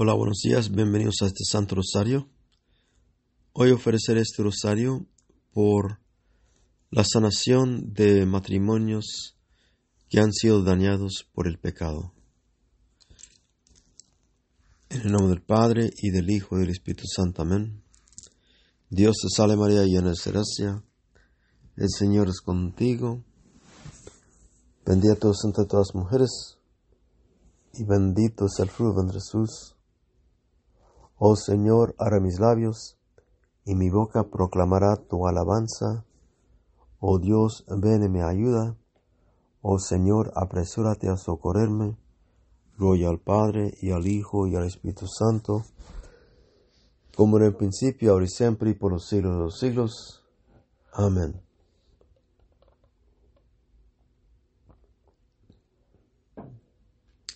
Hola, buenos días, bienvenidos a este Santo Rosario. Hoy ofreceré este rosario por la sanación de matrimonios que han sido dañados por el pecado. En el nombre del Padre y del Hijo y del Espíritu Santo. Amén. Dios te salve María, llena de gracia. El Señor es contigo. Bendita tú entre todas las mujeres y bendito es el fruto de Jesús. Oh Señor, abre mis labios, y mi boca proclamará tu alabanza. Oh Dios, ven y me ayuda. Oh Señor, apresúrate a socorrerme. Gloria al Padre, y al Hijo, y al Espíritu Santo, como en el principio, ahora y siempre, y por los siglos de los siglos. Amén.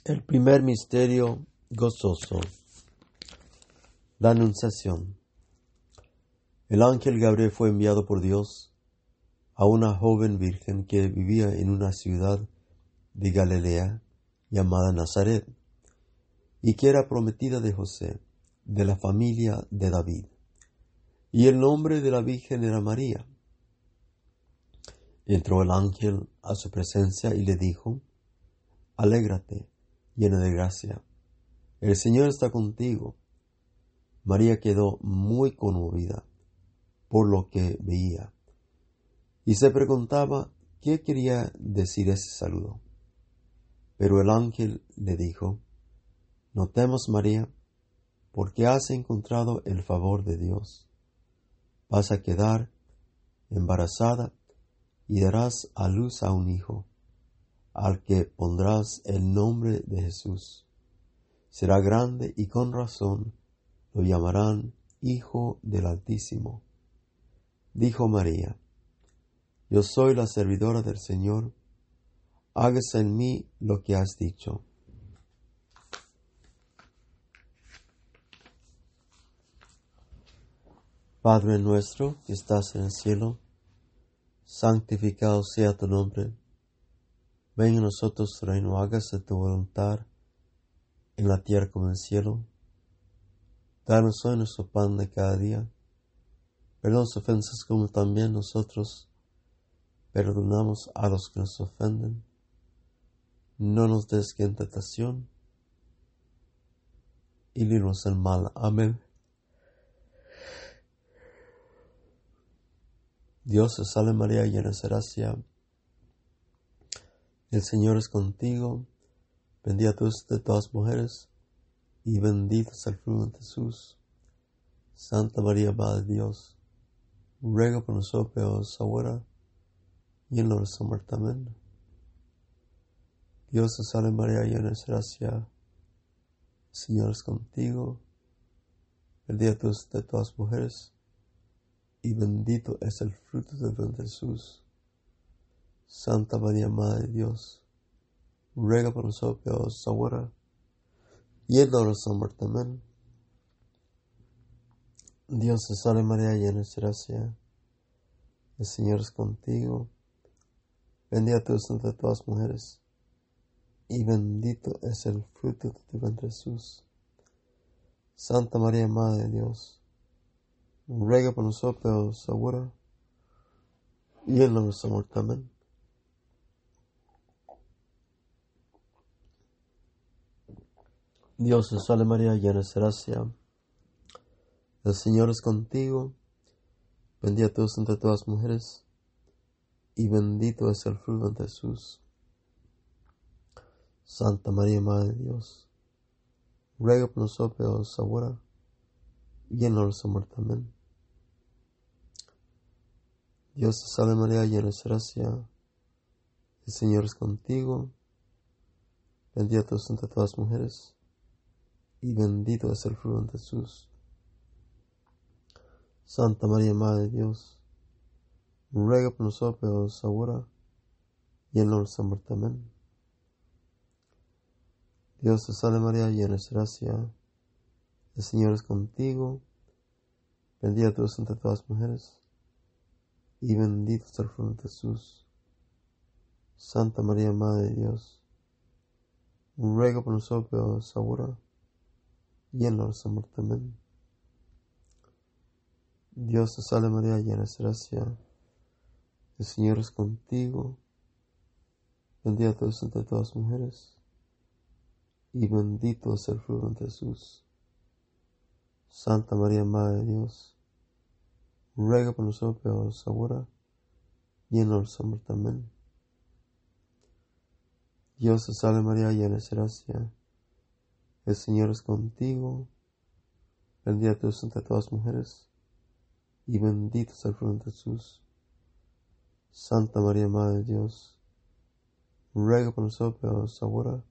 El primer misterio gozoso. La Anunciación. El ángel Gabriel fue enviado por Dios a una joven virgen que vivía en una ciudad de Galilea llamada Nazaret y que era prometida de José, de la familia de David. Y el nombre de la virgen era María. Entró el ángel a su presencia y le dijo, Alégrate, llena de gracia, el Señor está contigo. María quedó muy conmovida por lo que veía y se preguntaba qué quería decir ese saludo. Pero el ángel le dijo, No temas, María, porque has encontrado el favor de Dios. Vas a quedar embarazada y darás a luz a un hijo, al que pondrás el nombre de Jesús. Será grande y con razón lo llamarán Hijo del Altísimo. Dijo María, Yo soy la servidora del Señor, hágase en mí lo que has dicho. Padre nuestro que estás en el cielo, santificado sea tu nombre. Ven a nosotros tu reino, hágase tu voluntad en la tierra como en el cielo. Danos hoy nuestro pan de cada día. Perdón sus ofensas como también nosotros perdonamos a los que nos ofenden. No nos des que en tentación y líbranos del mal. Amén. Dios te salve María, llena de gracia. El Señor es contigo. Bendita tú de todas las mujeres y bendito es el fruto de Jesús. Santa María, Madre de Dios, ruega por nosotros ahora y en la hora de muerte. Amén. Dios te salve María, llena de gracia. El Señor es contigo. Bendita tú de todas mujeres y bendito es el fruto de Jesús. Santa María, Madre de Dios, ruega por nosotros ahora y el de muerte. Amén. Dios te salve María, llena de gracia. El Señor es contigo. Bendita tú entre todas las mujeres, y bendito es el fruto de tu vientre Jesús. Santa María, Madre de Dios, ruega por nosotros ahora y en nuestra muerte. Amén. Dios te salve María, llena de gracia. El Señor es contigo. Bendita tú entre todas las mujeres, y bendito es el fruto de Jesús. Santa María, Madre de Dios, ruega por nosotros ahora y en nuestra muerte. Amén. Dios te salve María, llena de gracia. El Señor es contigo. Bendita tú entre todas las mujeres y bendito es el fruto de Jesús. Santa María, Madre de Dios, ruega por nosotros ahora y en nuestra muerte. Amén. Dios te salve María, llena de gracia. El Señor es contigo. Bendita tú entre todas las mujeres y bendito es el fruto de Jesús. Santa María, Madre de Dios, ruega por nosotros ahora y en la. Amén. Dios te salve María, llena de gracia. El Señor es contigo. Bendita tú eres entre todas las mujeres. Y bendito es el fruto de Jesús. Santa María, Madre de Dios. Ruega por nosotros pecadores ahora y en la muerte. Amén. Dios te salve María, llena de gracia. El Señor es contigo. Bendita tú entre todas las mujeres y bendito es el fruto de Jesús. Santa María, Madre de Dios, ruega por nosotros ahora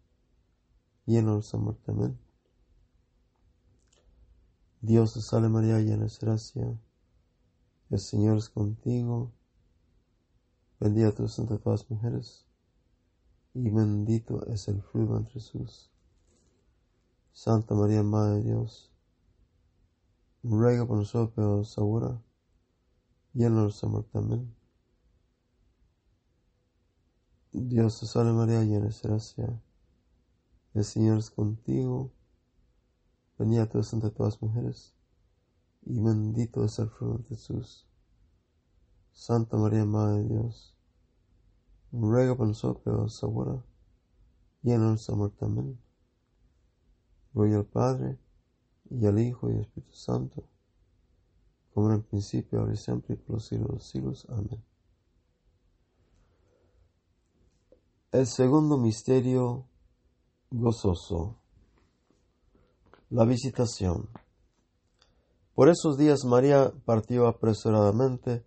y en nuestra muerte. Amén. Dios te salve María, llena de gracia. El Señor es contigo. Bendita tú entre todas las mujeres y bendito es el fruto de Jesús. Santa María, Madre de Dios, ruega por nosotros pecadores ahora y en nuestra muerte. Amén. Dios te salve María, llena de gracia. El Señor es contigo. Bendita tú eres entre todas las mujeres, y bendito es el fruto de Jesús. Santa María, Madre de Dios, ruega por nosotros pecadores ahora y en nuestra muerte. Amén. Gloria al Padre, y al Hijo y al Espíritu Santo, como en el principio, ahora y siempre, y por los siglos de los siglos. Amén. El segundo misterio gozoso, la visitación. Por esos días María partió apresuradamente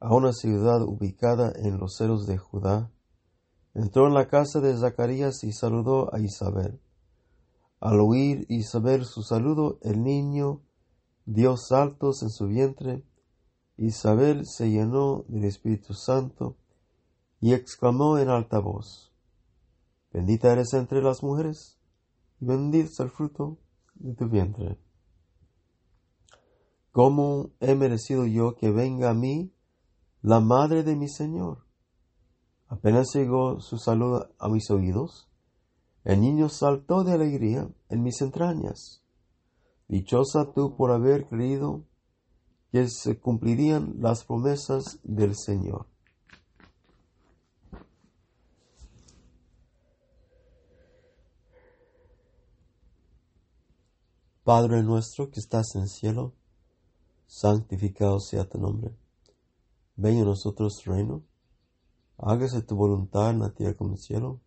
a una ciudad ubicada en los ceros de Judá. Entró en la casa de Zacarías y saludó a Isabel. Al oír Isabel su saludo, el niño dio saltos en su vientre. Isabel se llenó del Espíritu Santo y exclamó en alta voz, Bendita eres entre las mujeres y bendito es el fruto de tu vientre. ¿Cómo he merecido yo que venga a mí la madre de mi Señor? Apenas llegó su saludo a mis oídos, el niño saltó de alegría en mis entrañas. Dichosa tú por haber creído que se cumplirían las promesas del Señor. Padre nuestro que estás en el cielo, santificado sea tu nombre. Venga a nosotros reino. Hágase tu voluntad en la tierra como en el cielo.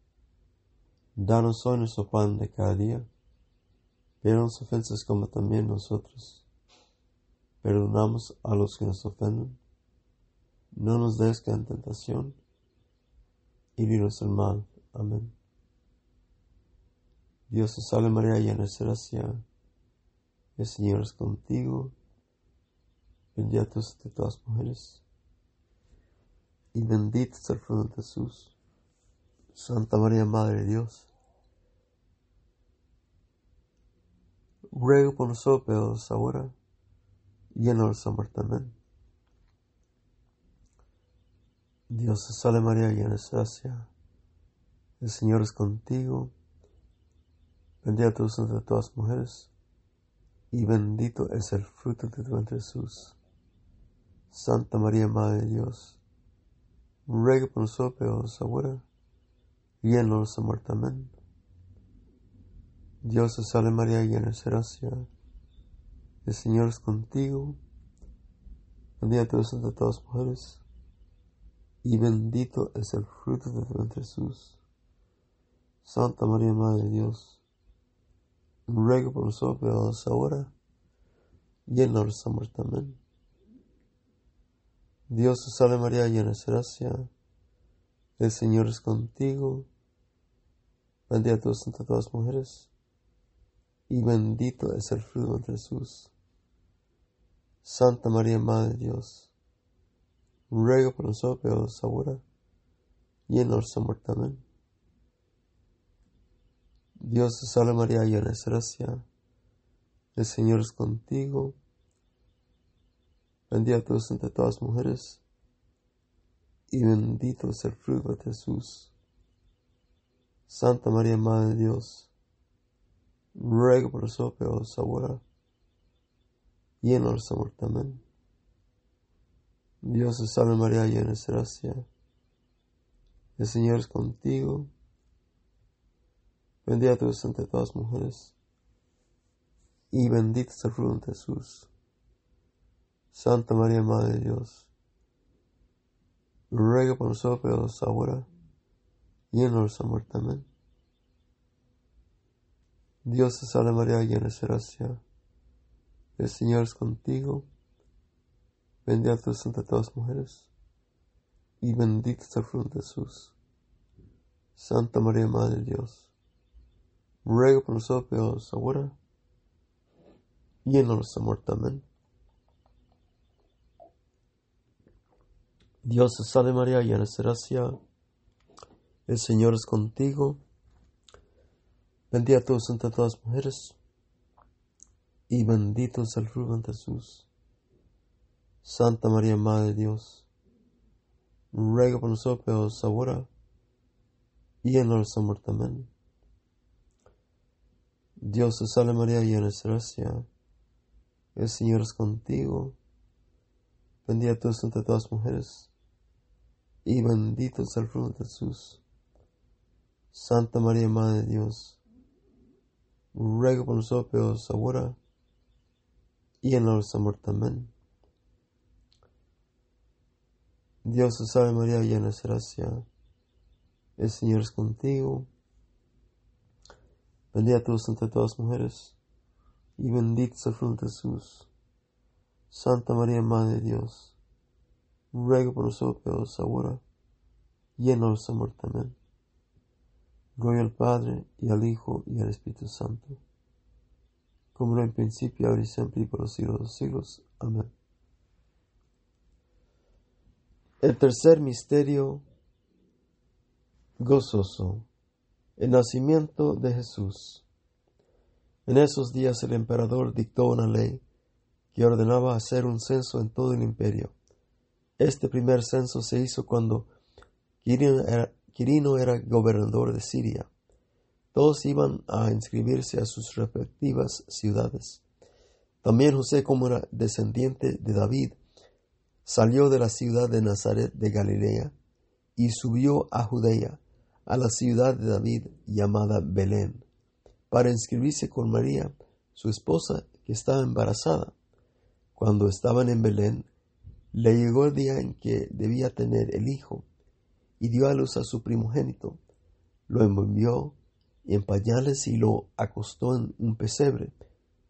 Danos hoy nuestro pan de cada día. Perdónanos ofensas como también nosotros. Perdonamos a los que nos ofenden. No nos des en tentación. Y líbranos del mal. Amén. Dios te salve María, llena de gracia. El Señor es contigo. Bendita tú de todas las mujeres. Y bendito es el fruto de Jesús. Santa María, Madre de Dios ruego por nosotros ahora y en muerte. Amén. Dios te salve María, llena. El Señor es contigo. Bendita tú entre todas mujeres, y bendito es el fruto de tu vientre Jesús. Santa María, Madre de Dios, ruega por nosotros ahora y en. Amén. Dios te salve María, llena de gracia. El Señor es contigo. Bendita tú eres entre todas las mujeres. Y bendito es el fruto de tu vientre Jesús. Santa María, Madre de Dios, ruega por nosotros pecadores ahora y en la hora de muerte. Dios te salve María, llena de gracia. El Señor es contigo. Bendita tú entre todas las mujeres y bendito es el fruto de Jesús. Santa María, Madre de Dios, ruega por nosotros pecadores ahora y en nuestra muerte. Amén. Dios te salve María, llena de gracia. El Señor es contigo. Bendita tú entre todas las mujeres y bendito es el fruto de Jesús. Santa María, Madre de Dios, ruega por ahora y en nuestra muerte. Amén. Dios te salve María, llena de gracia. El Señor es contigo. Bendita tú eres entre todas las mujeres. Y bendito es el fruto de Jesús. Santa María, Madre de Dios. Ruega por nosotros ahora y en nuestra muerte. Amén. Dios te salve María, llena de gracia. El Señor es contigo. Bendita tú entre todas mujeres. Y bendito es el fruto de Jesús. Santa María, Madre de Dios. Ruega por nosotros ahora y en nuestra muerte. Amén. Dios te salve María, llena de gracia. El Señor es contigo. Bendita tú entre todas las mujeres, y bendito es el fruto de Jesús. Santa María, Madre de Dios, ruega por nosotros ahora y en nuestra muerte. Amén. Dios te salve María, llena de gracia. El Señor es contigo. Bendita tú entre todas las mujeres, y bendito es el fruto de Jesús. Santa María, Madre de Dios, ruega por nosotros ahora y en nuestra muerte. Dios te salve María, llena de gracia. El Señor es contigo. Bendita tú entre todas las mujeres, y bendito es el fruto de Jesús. Santa María, Madre de Dios, ruega por nosotros ahora y en nuestra muerte. Gloria al Padre, y al Hijo, y al Espíritu Santo, como era en principio, ahora y siempre, y por los siglos de los siglos. Amén. El tercer misterio gozoso, el nacimiento de Jesús. En esos días el emperador dictó una ley que ordenaba hacer un censo en todo el imperio. Este primer censo se hizo cuando Quirino era, Quirino era gobernador de Siria. Todos iban a inscribirse a sus respectivas ciudades. También José, como era descendiente de David, salió de la ciudad de Nazaret de Galilea y subió a Judea, a la ciudad de David llamada Belén, para inscribirse con María, su esposa, que estaba embarazada. Cuando estaban en Belén, le llegó el día en que debía tener el hijo y dio a luz a su primogénito. Lo envolvió en pañales y lo acostó en un pesebre,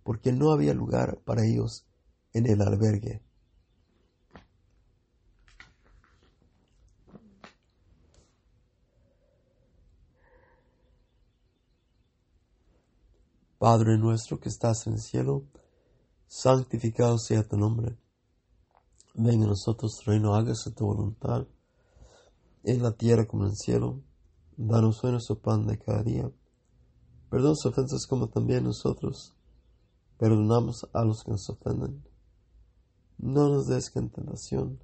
porque no había lugar para ellos en el albergue. Padre nuestro que estás en el cielo, santificado sea tu nombre. Venga a nosotros reino, hágase tu voluntad en la tierra como en el cielo. Danos hoy nuestro pan de cada día. Perdona sus ofensas como también nosotros perdonamos a los que nos ofenden. No nos des en tentación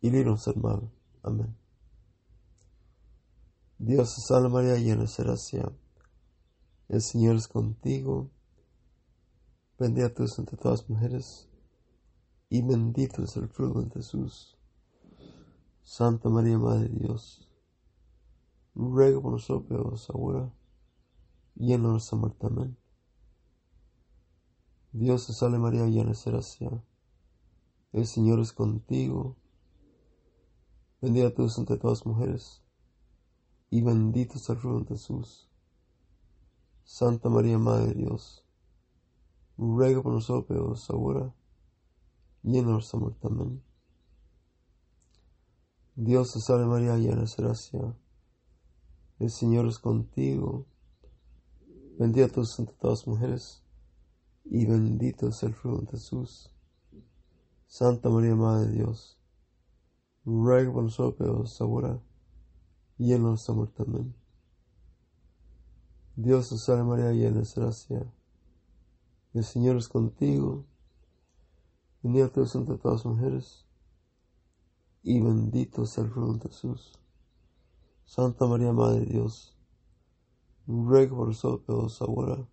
y líbranos del mal. Amén. Dios te salve María, llena de gracia. El Señor es contigo. Bendita tú entre todas las mujeres y bendito es el fruto de Jesús. Santa María, Madre de Dios, ruega por nosotros ahora y en nuestra muerte. Amén. Dios te salve María, llena de gracia. El Señor es contigo. Bendita tú entre todas las mujeres, y bendito es el fruto de Jesús. Santa María, Madre de Dios, ruega por nosotros ahora y en nuestra muerte. Amén. Dios te salve María, llena de gracia. El Señor es contigo. Bendita tú entre todas las mujeres, y bendito es el fruto de Jesús. Santa María, Madre de Dios, ruega por nosotros ahora y en nuestra muerte. Amén. Dios te salve María, llena de gracia. El Señor es contigo. Bendita tú entre todas las mujeres y bendito es el fruto de Jesús. Santa María, Madre de Dios, ruega por nosotros ahora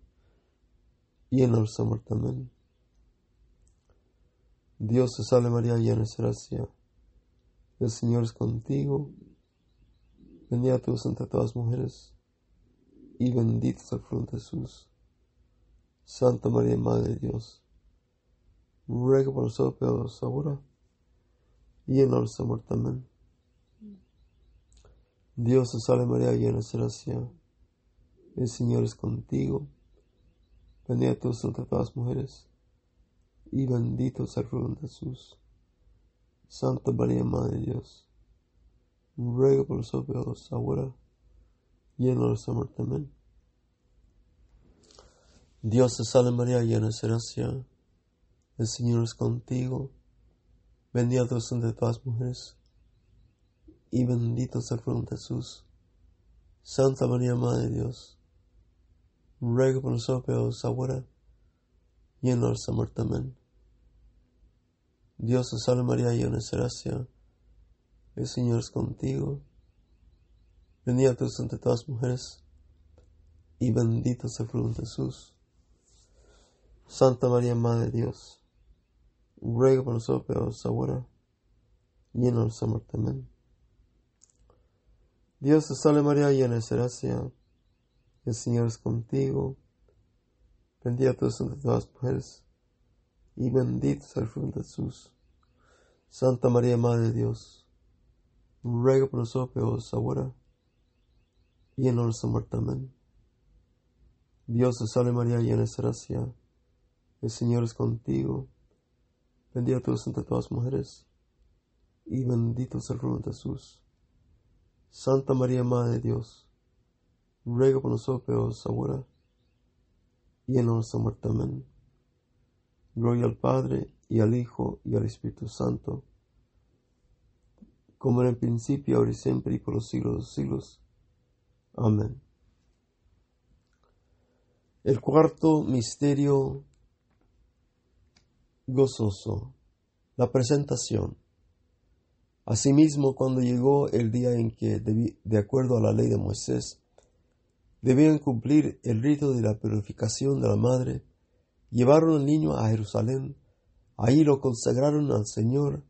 y en el amor también. Dios te salve María, llena de gracia. El Señor es contigo. Bendita tú entre todas las mujeres, y bendito es el fruto de Jesús. Santa María, Madre de Dios, ruega por nosotros pecadores ahora y en la muerte. Amén. Dios te salve María, llena de gracia. El Señor es contigo. Bendita tú entre las mujeres, y bendito es el fruto de Jesús. Santa María, Madre de Dios, ruega por nosotros pecadores ahora y en la muerte. Amén. Dios te salve María, llena de gracia. El Señor es contigo. Bendita tú entre todas mujeres, y bendito es el fruto de Jesús. Santa María, Madre de Dios, ruega por nosotros ahora y en nuestra muerte. Amén. Dios te salve María, llena de gracia. El Señor es contigo. Bendita tú entre todas las mujeres, y bendito es el fruto de Jesús. Santa María, Madre de Dios, ruega por nosotros pecadores ahora y en nuestra muerte. Amén. Dios te salve María, llena de gracia. El Señor es contigo. Bendita tú entre todas las mujeres, y bendito es el fruto de Jesús. Santa María, Madre de Dios, ruega por nosotros pecadores ahora y en nuestra muerte. Amén. Dios te salve María, llena de gracia. El Señor es contigo. Bendita tú entre todas las mujeres, y bendito es el fruto de Jesús. Santa María, Madre de Dios, ruega por nosotros ahora y en nuestra muerte. Amén. Gloria al Padre, y al Hijo, y al Espíritu Santo, como en principio, ahora y siempre, y por los siglos de los siglos. Amén. El cuarto misterio gozoso, la presentación. Asimismo, cuando llegó el día en que, de acuerdo a la ley de Moisés, debían cumplir el rito de la purificación de la madre, llevaron al niño a Jerusalén, ahí lo consagraron al Señor.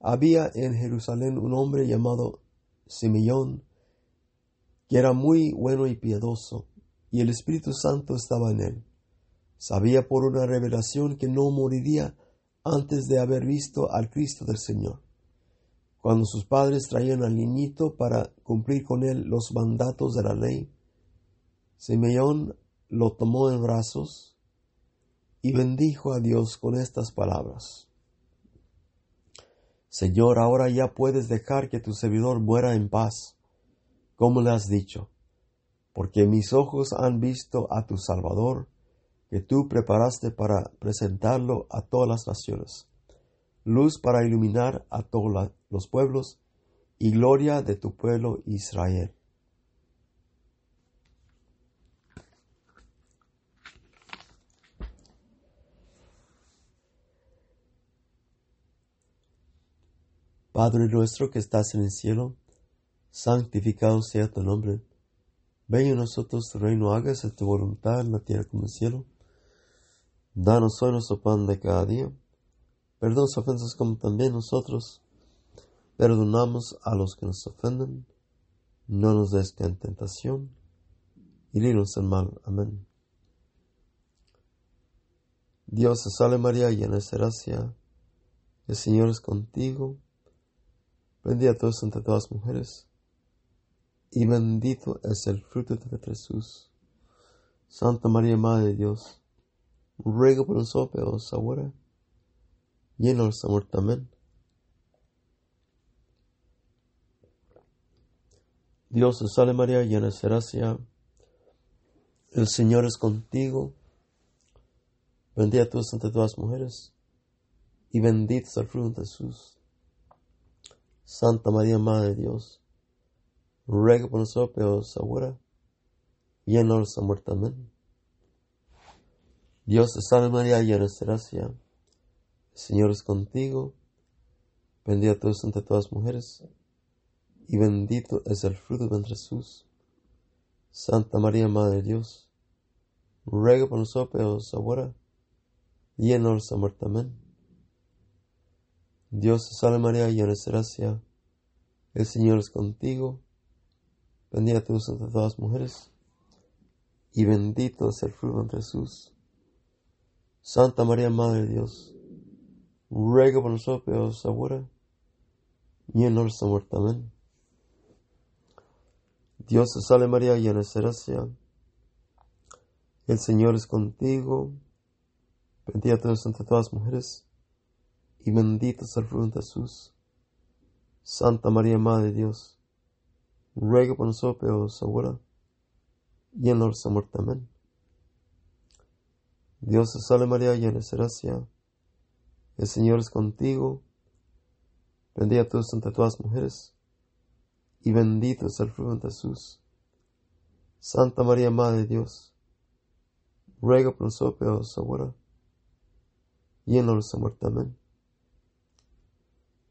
Había en Jerusalén un hombre llamado Simeón, que era muy bueno y piadoso, y el Espíritu Santo estaba en él. Sabía por una revelación que no moriría antes de haber visto al Cristo del Señor. Cuando sus padres traían al niñito para cumplir con él los mandatos de la ley, Simeón lo tomó en brazos y bendijo a Dios con estas palabras. Señor, ahora ya puedes dejar que tu servidor muera en paz como le has dicho, porque mis ojos han visto a tu Salvador, que tú preparaste para presentarlo a todas las naciones, luz para iluminar a todos los pueblos y gloria de tu pueblo Israel. Padre nuestro que estás en el cielo, santificado sea tu nombre. Venga a nosotros tu reino, hágase tu voluntad en la tierra como en el cielo. Danos hoy nuestro pan de cada día. Perdona las ofensas como también nosotros perdonamos a los que nos ofenden. No nos des en tentación y líbranos del mal. Amén. Dios te salve María, llena de gracia. El Señor es contigo. Bendita tú entre todas las mujeres y bendito es el fruto de Jesús. Santa María, Madre de Dios, ruega por nosotros pecadores ahora y en nuestra muerte. Amén. Dios te salve María, llena de gracia. El Señor es contigo. Bendita tú entre todas las mujeres y bendito es el fruto de Jesús. Santa María, Madre de Dios, ruega por nosotros pecadores ahora y en nuestra muerte. Dios salve María, llena de gracia. El Señor es contigo. Bendita tú entre todas las mujeres y bendito es el fruto de Jesús. Santa María, Madre de Dios, ruega por nosotros ahora y en nuestra muerte. Dios salve María, llena de gracia, el Señor es contigo, bendita tú entre todas las mujeres, y bendito es el fruto de Jesús. Santa María, Madre de Dios, ruega por nosotros ahora y en nuestra muerte. Amén. Dios te salve María, llena de gracia, el Señor es contigo, bendita tú entre todas las mujeres, y bendito es el fruto de Jesús. Santa María, Madre de Dios, ruega por nosotros ahora y en nuestra muerte. Amén. Dios te salve María, llena de gracia, el Señor es contigo, bendita tú entre todas las mujeres, y bendito es el fruto de Jesús. Santa María, Madre de Dios, ruega por nosotros ahora y en nuestra muerte. Amén.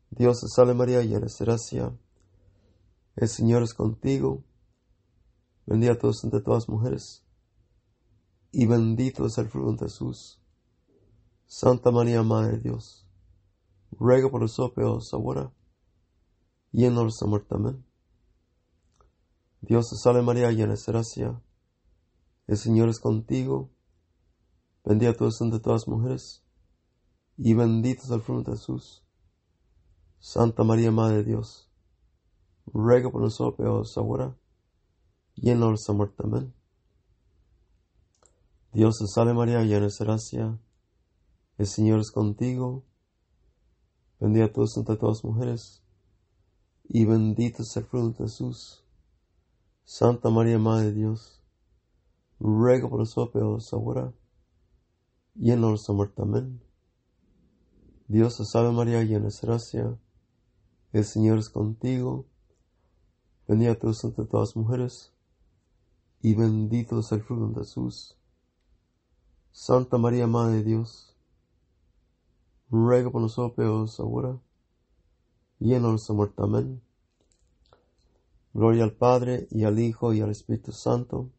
Dios te salve María, llena de gracia, el Señor es contigo, bendita tú entre todas mujeres, y bendito es el fruto de Jesús. Santa María, Madre de Dios, ruega por nosotros ahora y en nuestra muerte. Amén. Dios te salve María, llena de gracia, el Señor es contigo, Bendita tú entre todas las mujeres, y bendito es el fruto de Jesús. Santa María, Madre de Dios, ruega por nosotros ahora y en nuestra muerte. Amén. Dios te salve María, llena de gracia, el Señor es contigo, bendita tú entre todas las mujeres, y bendito es el fruto de Jesús. Santa María, Madre de Dios, ruega por nosotros ahora y en nuestra muerte. Amén. Dios te salve María, llena de gracia, el Señor es contigo, bendita tú entre todas las mujeres, y bendito es el fruto de Jesús. Santa María, Madre de Dios, ruega por nosotros ahora y en nuestra muerte. Amén. Gloria al Padre, y al Hijo, y al Espíritu Santo,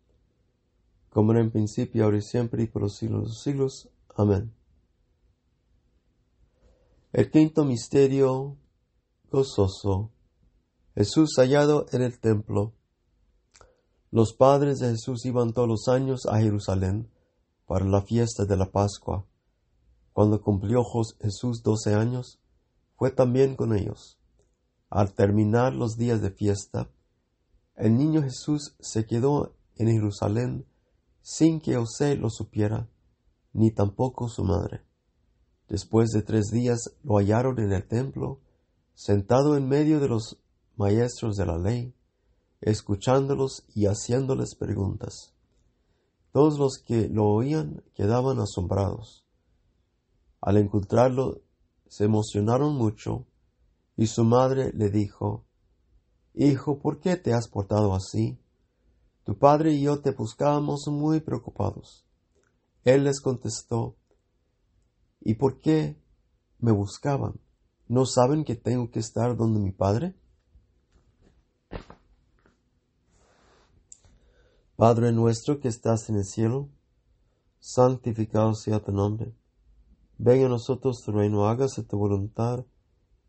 como era en principio, ahora y siempre, y por los siglos de los siglos. Amén. El quinto misterio gozoso. Jesús hallado en el templo. Los padres de Jesús iban todos los años a Jerusalén para la fiesta de la Pascua. Cuando cumplió Jesús doce años, fue también con ellos. Al terminar los días de fiesta, el niño Jesús se quedó en Jerusalén sin que José lo supiera, ni tampoco su madre. Después de tres días lo hallaron en el templo, sentado en medio de los maestros de la ley, escuchándolos y haciéndoles preguntas. Todos los que lo oían quedaban asombrados. Al encontrarlo, se emocionaron mucho, y su madre le dijo, Hijo, ¿por qué te has portado así? Tu padre y yo te buscábamos muy preocupados. Él les contestó, ¿Y por qué me buscaban? ¿No saben que tengo que estar donde mi padre? Padre nuestro que estás en el cielo, santificado sea tu nombre. Venga a nosotros tu reino, hágase tu voluntad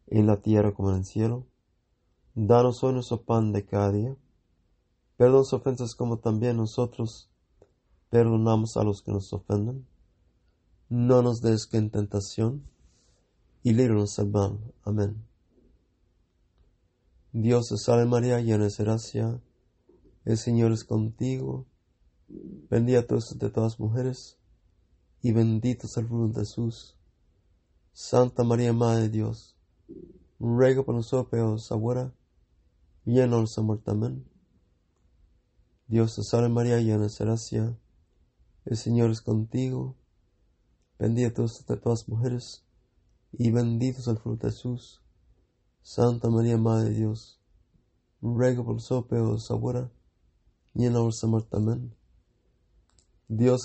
en la tierra como en el cielo. Danos hoy nuestro pan de cada día Perdona ofensas como también nosotros perdonamos a los que nos ofenden. No nos des que en tentación y líbranos del mal. Amén. Dios te salve María, llena de gracia, el Señor es contigo, bendita tú de todas mujeres, y bendito es el fruto de Jesús. Santa María, Madre de Dios, ruega por nosotros ahora y en nuestra muerte. Amén. Dios te salve María, llena de gracia, el Señor es contigo, bendita tú entre todas mujeres, y bendito es el fruto de Jesús. Santa María, Madre de Dios, ruega por nosotros ahora Dios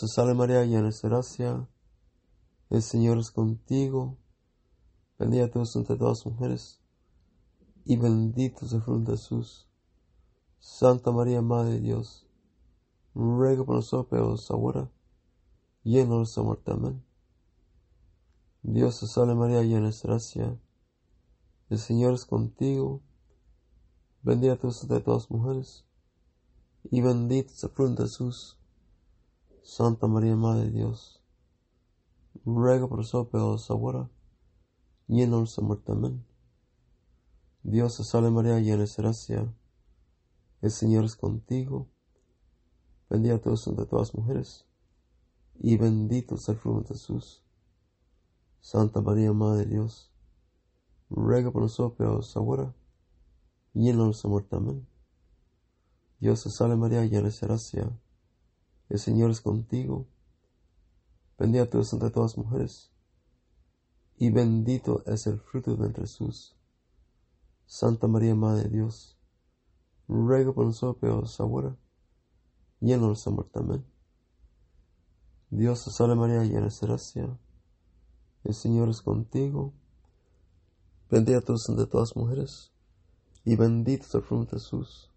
te salve María, llena de gracia, el Señor es contigo, bendita tú entre todas las mujeres, y bendito es el fruto de Jesús. Santa María, Madre de Dios, ruega por nosotros ahora lleno de muerte. Amén. Dios te salve María, llena de gracia. El Señor es contigo. Bendita tú de todas las mujeres. Y bendito es el fruto Jesús. Santa María, Madre de Dios. Ruega por nosotros pecadores ahora. Lleno de muerte. Amén. Dios te salve María, llena de gracia. El Señor es contigo. Bendita tú de todas las mujeres y bendito es el fruto de Jesús. Santa María, Madre de Dios, ruega por nosotros pecadores ahora y en la muerte. Amén. Dios te salve María, llena de gracia. El Señor es contigo. Bendita tú entre todas mujeres, y bendito es el fruto de Jesús. Santa María, Madre de Dios, ruega por nosotros pecadores ahora y en la muerte. Amén. Dios te salve María, llena de gracia. El Señor es contigo. Bendita tú entre todas mujeres, y bendito es el fruto de Jesús.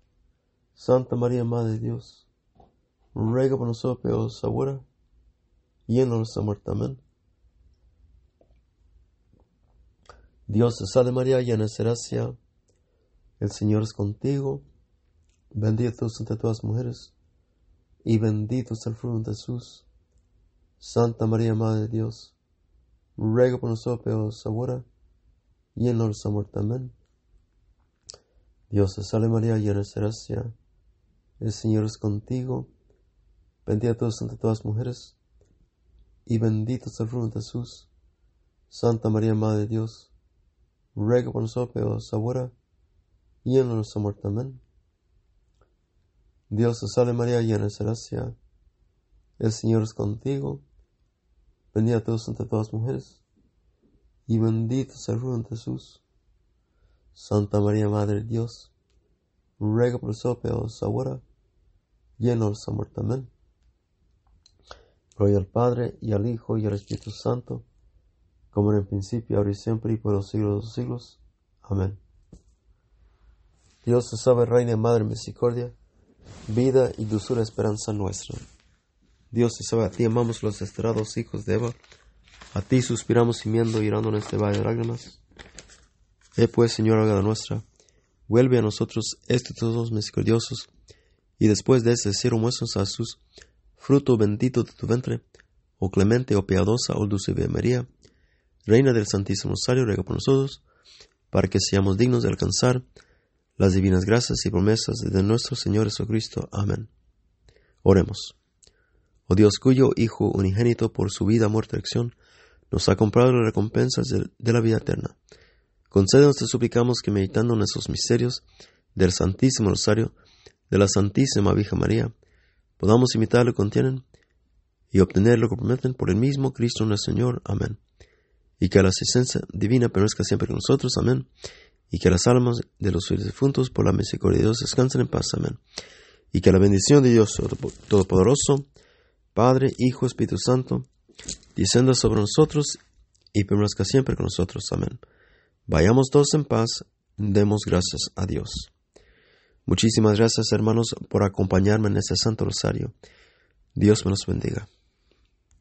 Santa María, Madre de Dios, ruega por nosotros pecadores ahora y en nuestra muerte. Amén. Dios te salve María, llena de gracia. El Señor es contigo. Bendita tú entre todas las mujeres, y bendito es el fruto de Jesús. Santa María, Madre de Dios, ruega por nosotros pecadores ahora y en nuestra muerte. Amén. Dios te salve María, llena de gracia. El Señor es contigo. Bendita tú entre todas mujeres, y bendito es el fruto de Jesús. Santa María, Madre de Dios, ruega por nosotros ahora y en nuestra muerte. Amén. Dios te salve María, llena de gracia. El Señor es contigo. Bendita tú entre todas mujeres, y bendito es el fruto de Jesús. Santa María, Madre de Dios, ruega por nosotros ahora en nuestra muerte. Amén. Gloria al Padre, y al Hijo, y al Espíritu Santo, como en el principio, ahora y siempre, y por los siglos de los siglos. Amén. Dios te salve, Reina Madre Misericordia, vida y dulzura esperanza nuestra. Dios te salve, a ti amamos los desterrados hijos de Eva, a ti suspiramos gimiendo y llorando en este valle de lágrimas. Eh pues, Señor, haga nuestra, vuelve a nosotros estos todos misericordiosos, y después de ese cielo muestros a Jesús, fruto bendito de tu vientre, o clemente, o piadosa, o dulce María, Reina del Santísimo Rosario, ruega por nosotros, para que seamos dignos de alcanzar las divinas gracias y promesas de nuestro Señor Jesucristo. Amén. Oremos. Oh Dios cuyo Hijo unigénito por su vida, muerte y acción, nos ha comprado las recompensas de, la vida eterna. Concédenos, te suplicamos, que meditando en esos misterios del Santísimo Rosario, de la Santísima Virgen María, podamos imitar lo que contienen y obtener lo que prometen por el mismo Cristo nuestro Señor. Amén. Y que la asistencia divina permanezca siempre con nosotros. Amén. Y que las almas de los difuntos por la misericordia de Dios descansen en paz. Amén. Y que la bendición de Dios Todopoderoso, Padre, Hijo, Espíritu Santo, descienda sobre nosotros y permanezca siempre con nosotros. Amén. Vayamos todos en paz, demos gracias a Dios. Muchísimas gracias hermanos por acompañarme en este Santo Rosario. Dios me los bendiga.